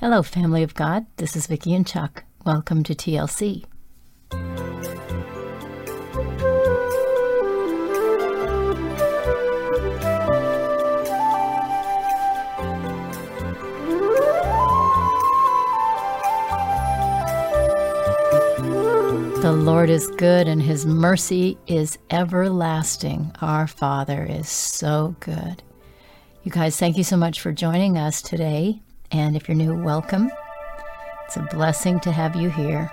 Hello, family of God. This is Vicki and Chuck. Welcome to TLC. The Lord is good and his mercy is everlasting. Our Father is so good. You guys, thank you so much for joining us today. And if you're new, welcome. It's a blessing to have you here.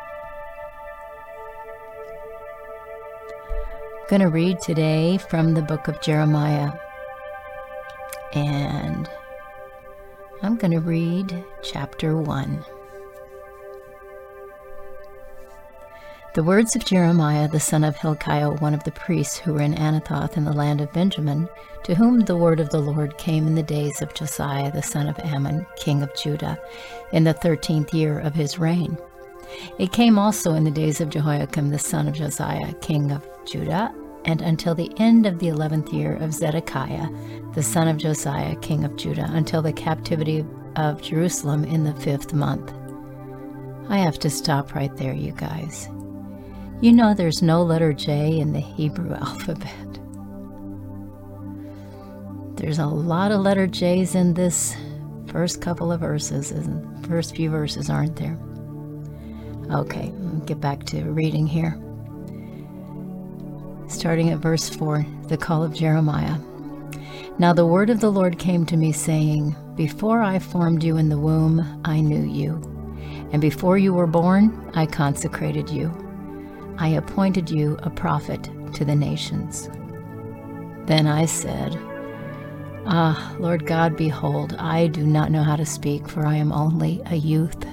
I'm going to read today from the book of Jeremiah. And I'm going to read chapter 1. The words of Jeremiah the son of Hilkiah, one of the priests who were in Anathoth in the land of Benjamin, to whom the word of the Lord came in the days of Josiah the son of Amon, king of Judah, in the thirteenth year of his reign. It came also in the days of Jehoiakim the son of Josiah, king of Judah, and until the end of the eleventh year of Zedekiah, the son of Josiah, king of Judah, until the captivity of Jerusalem in the fifth month. I have to stop right there, you guys. You know there's no letter J in the Hebrew alphabet. There's a lot of letter J's in this first couple of verses, and first few verses, aren't there? Okay, get back to reading here. Starting at verse 4, the call of Jeremiah. Now the word of the Lord came to me, saying, Before I formed you in the womb, I knew you, and before you were born, I consecrated you. I appointed you a prophet to the nations. Then I said, Ah, Lord God, behold, I do not know how to speak, for I am only a youth.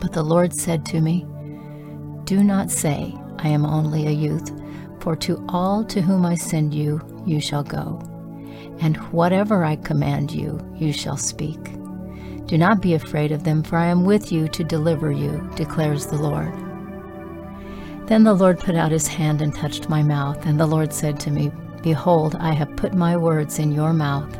But the Lord said to me, Do not say, I am only a youth, for to all to whom I send you, you shall go, and whatever I command you, you shall speak. Do not be afraid of them, for I am with you to deliver you, declares the Lord. Then the Lord put out his hand and touched my mouth, and the Lord said to me, Behold, I have put my words in your mouth.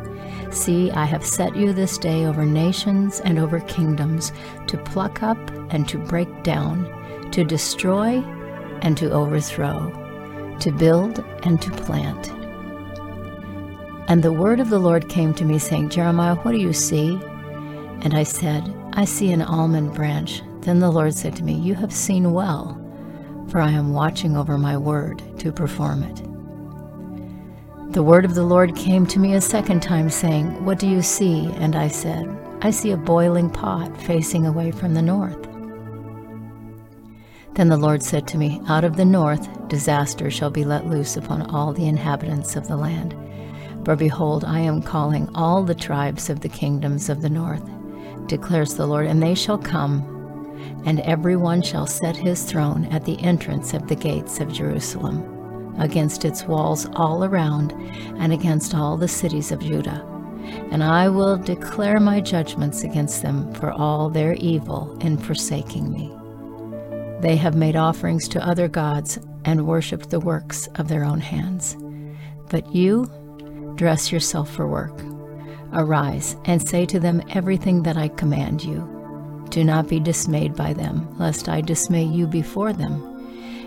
See, I have set you this day over nations and over kingdoms, to pluck up and to break down, to destroy and to overthrow, to build and to plant. And the word of the Lord came to me, saying, Jeremiah, what do you see? And I said, I see an almond branch. Then the Lord said to me, You have seen well for I am watching over my word to perform it. The word of the Lord came to me a second time, saying, What do you see? And I said, I see a boiling pot facing away from the north. Then the Lord said to me, Out of the north disaster shall be let loose upon all the inhabitants of the land. For behold, I am calling all the tribes of the kingdoms of the north, declares the Lord, and they shall come and every one shall set his throne at the entrance of the gates of Jerusalem, against its walls all around, and against all the cities of Judah. And I will declare my judgments against them for all their evil in forsaking me. They have made offerings to other gods and worshipped the works of their own hands. But you, dress yourself for work. Arise and say to them everything that I command you do not be dismayed by them, lest I dismay you before them.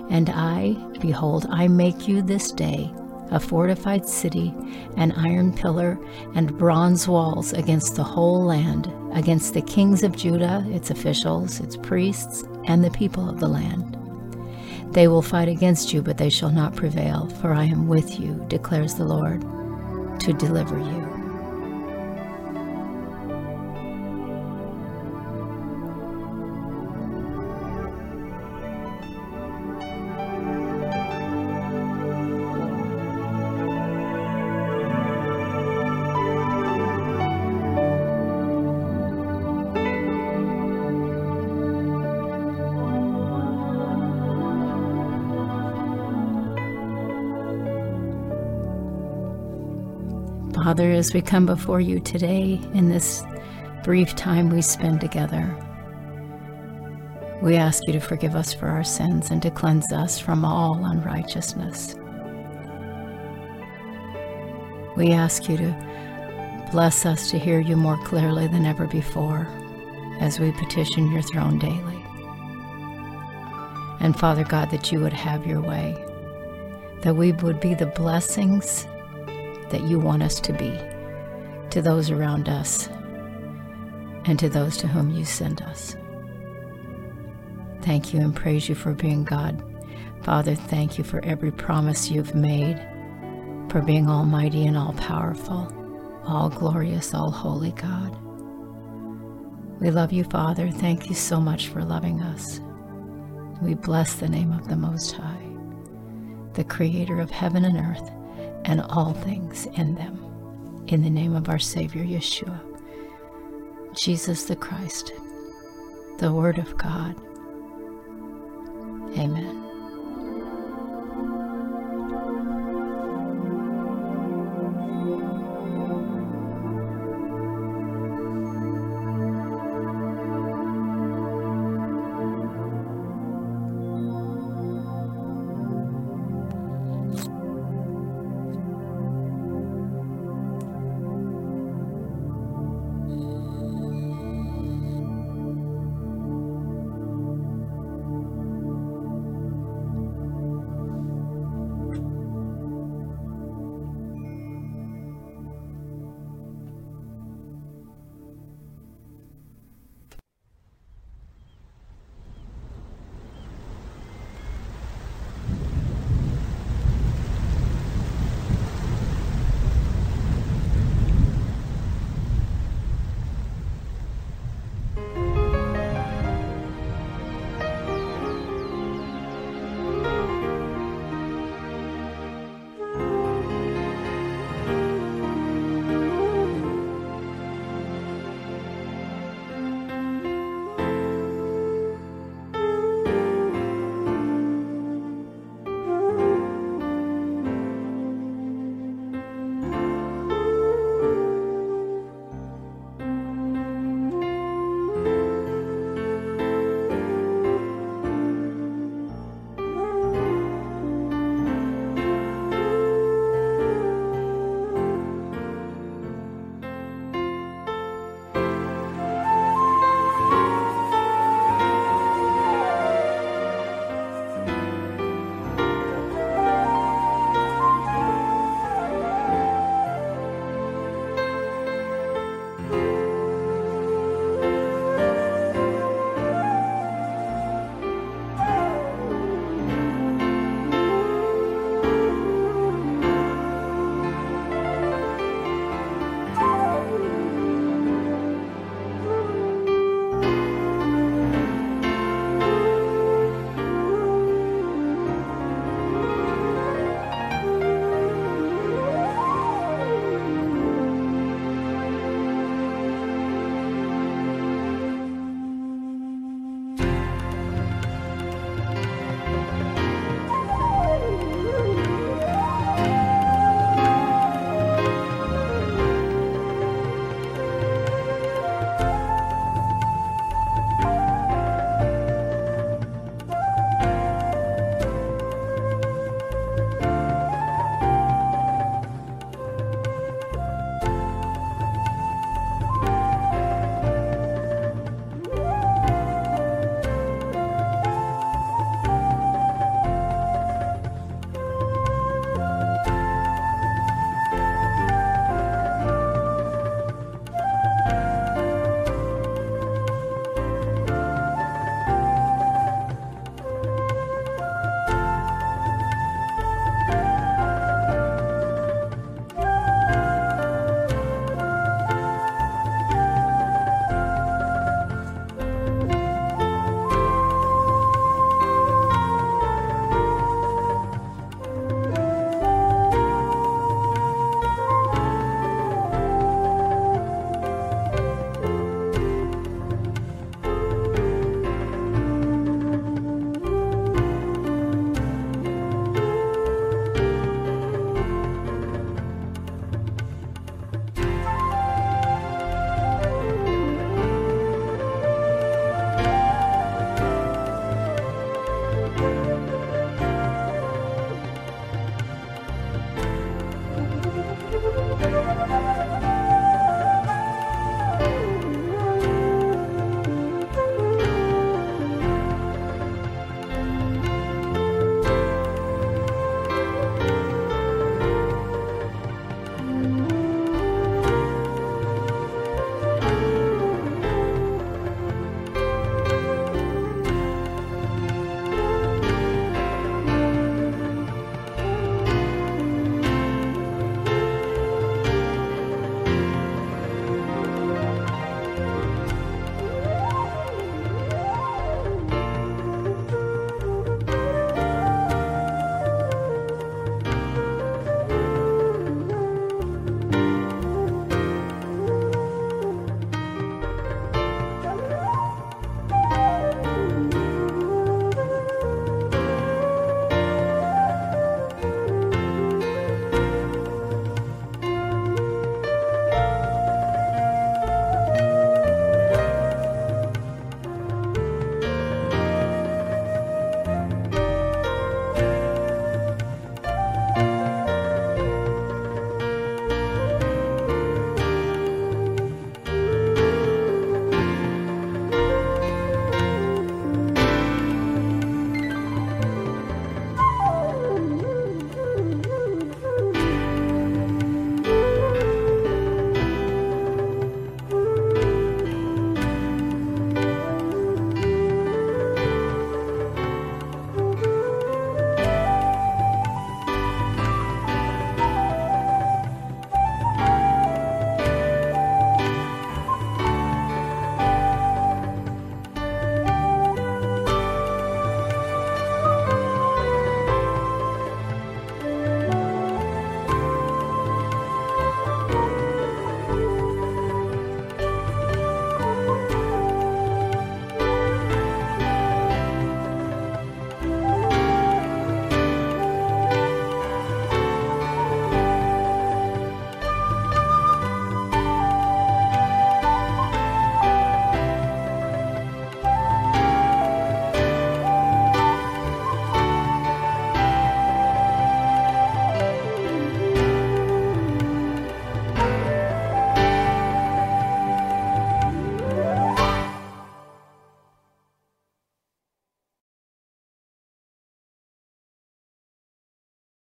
And I, behold, I make you this day a fortified city, an iron pillar, and bronze walls against the whole land, against the kings of Judah, its officials, its priests, and the people of the land. They will fight against you, but they shall not prevail, for I am with you, declares the Lord, to deliver you. Father, as we come before you today in this brief time we spend together, we ask you to forgive us for our sins and to cleanse us from all unrighteousness. We ask you to Bless us to hear you more clearly than ever before as we petition your throne daily. And Father God, that you would have your way, that we would be the blessings that you want us to be to those around us and to those to whom you send us. Thank you and praise you for being God. Father, thank you for every promise you've made, for being almighty and all powerful all glorious, all holy God. We love you, Father. Thank you so much for loving us. We bless the name of the Most High, the Creator of heaven and earth and all things in them. In the name of our Savior, Yeshua, Jesus the Christ, the Word of God. Amen.